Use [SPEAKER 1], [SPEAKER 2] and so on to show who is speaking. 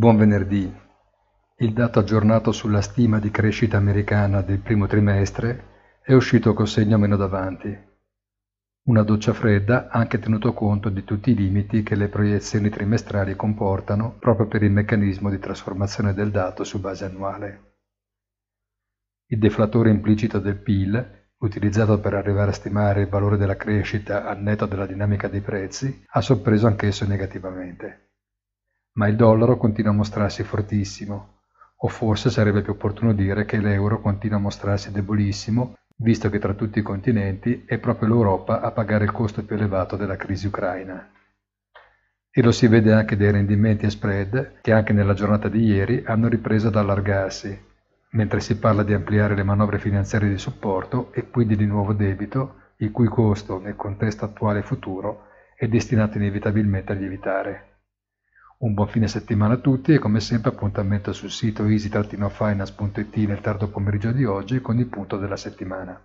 [SPEAKER 1] Buon venerdì. Il dato aggiornato sulla stima di crescita americana del primo trimestre è uscito col segno meno davanti. Una doccia fredda anche tenuto conto di tutti i limiti che le proiezioni trimestrali comportano proprio per il meccanismo di trasformazione del dato su base annuale. Il deflatore implicito del PIL, utilizzato per arrivare a stimare il valore della crescita al netto della dinamica dei prezzi, ha sorpreso anch'esso negativamente ma il dollaro continua a mostrarsi fortissimo, o forse sarebbe più opportuno dire che l'euro continua a mostrarsi debolissimo, visto che tra tutti i continenti è proprio l'Europa a pagare il costo più elevato della crisi ucraina. E lo si vede anche dai rendimenti e spread che anche nella giornata di ieri hanno ripreso ad allargarsi, mentre si parla di ampliare le manovre finanziarie di supporto e quindi di nuovo debito, il cui costo nel contesto attuale e futuro è destinato inevitabilmente a lievitare. Un buon fine settimana a tutti e come sempre appuntamento sul sito easy-finance.it nel tardo pomeriggio di oggi con il punto della settimana.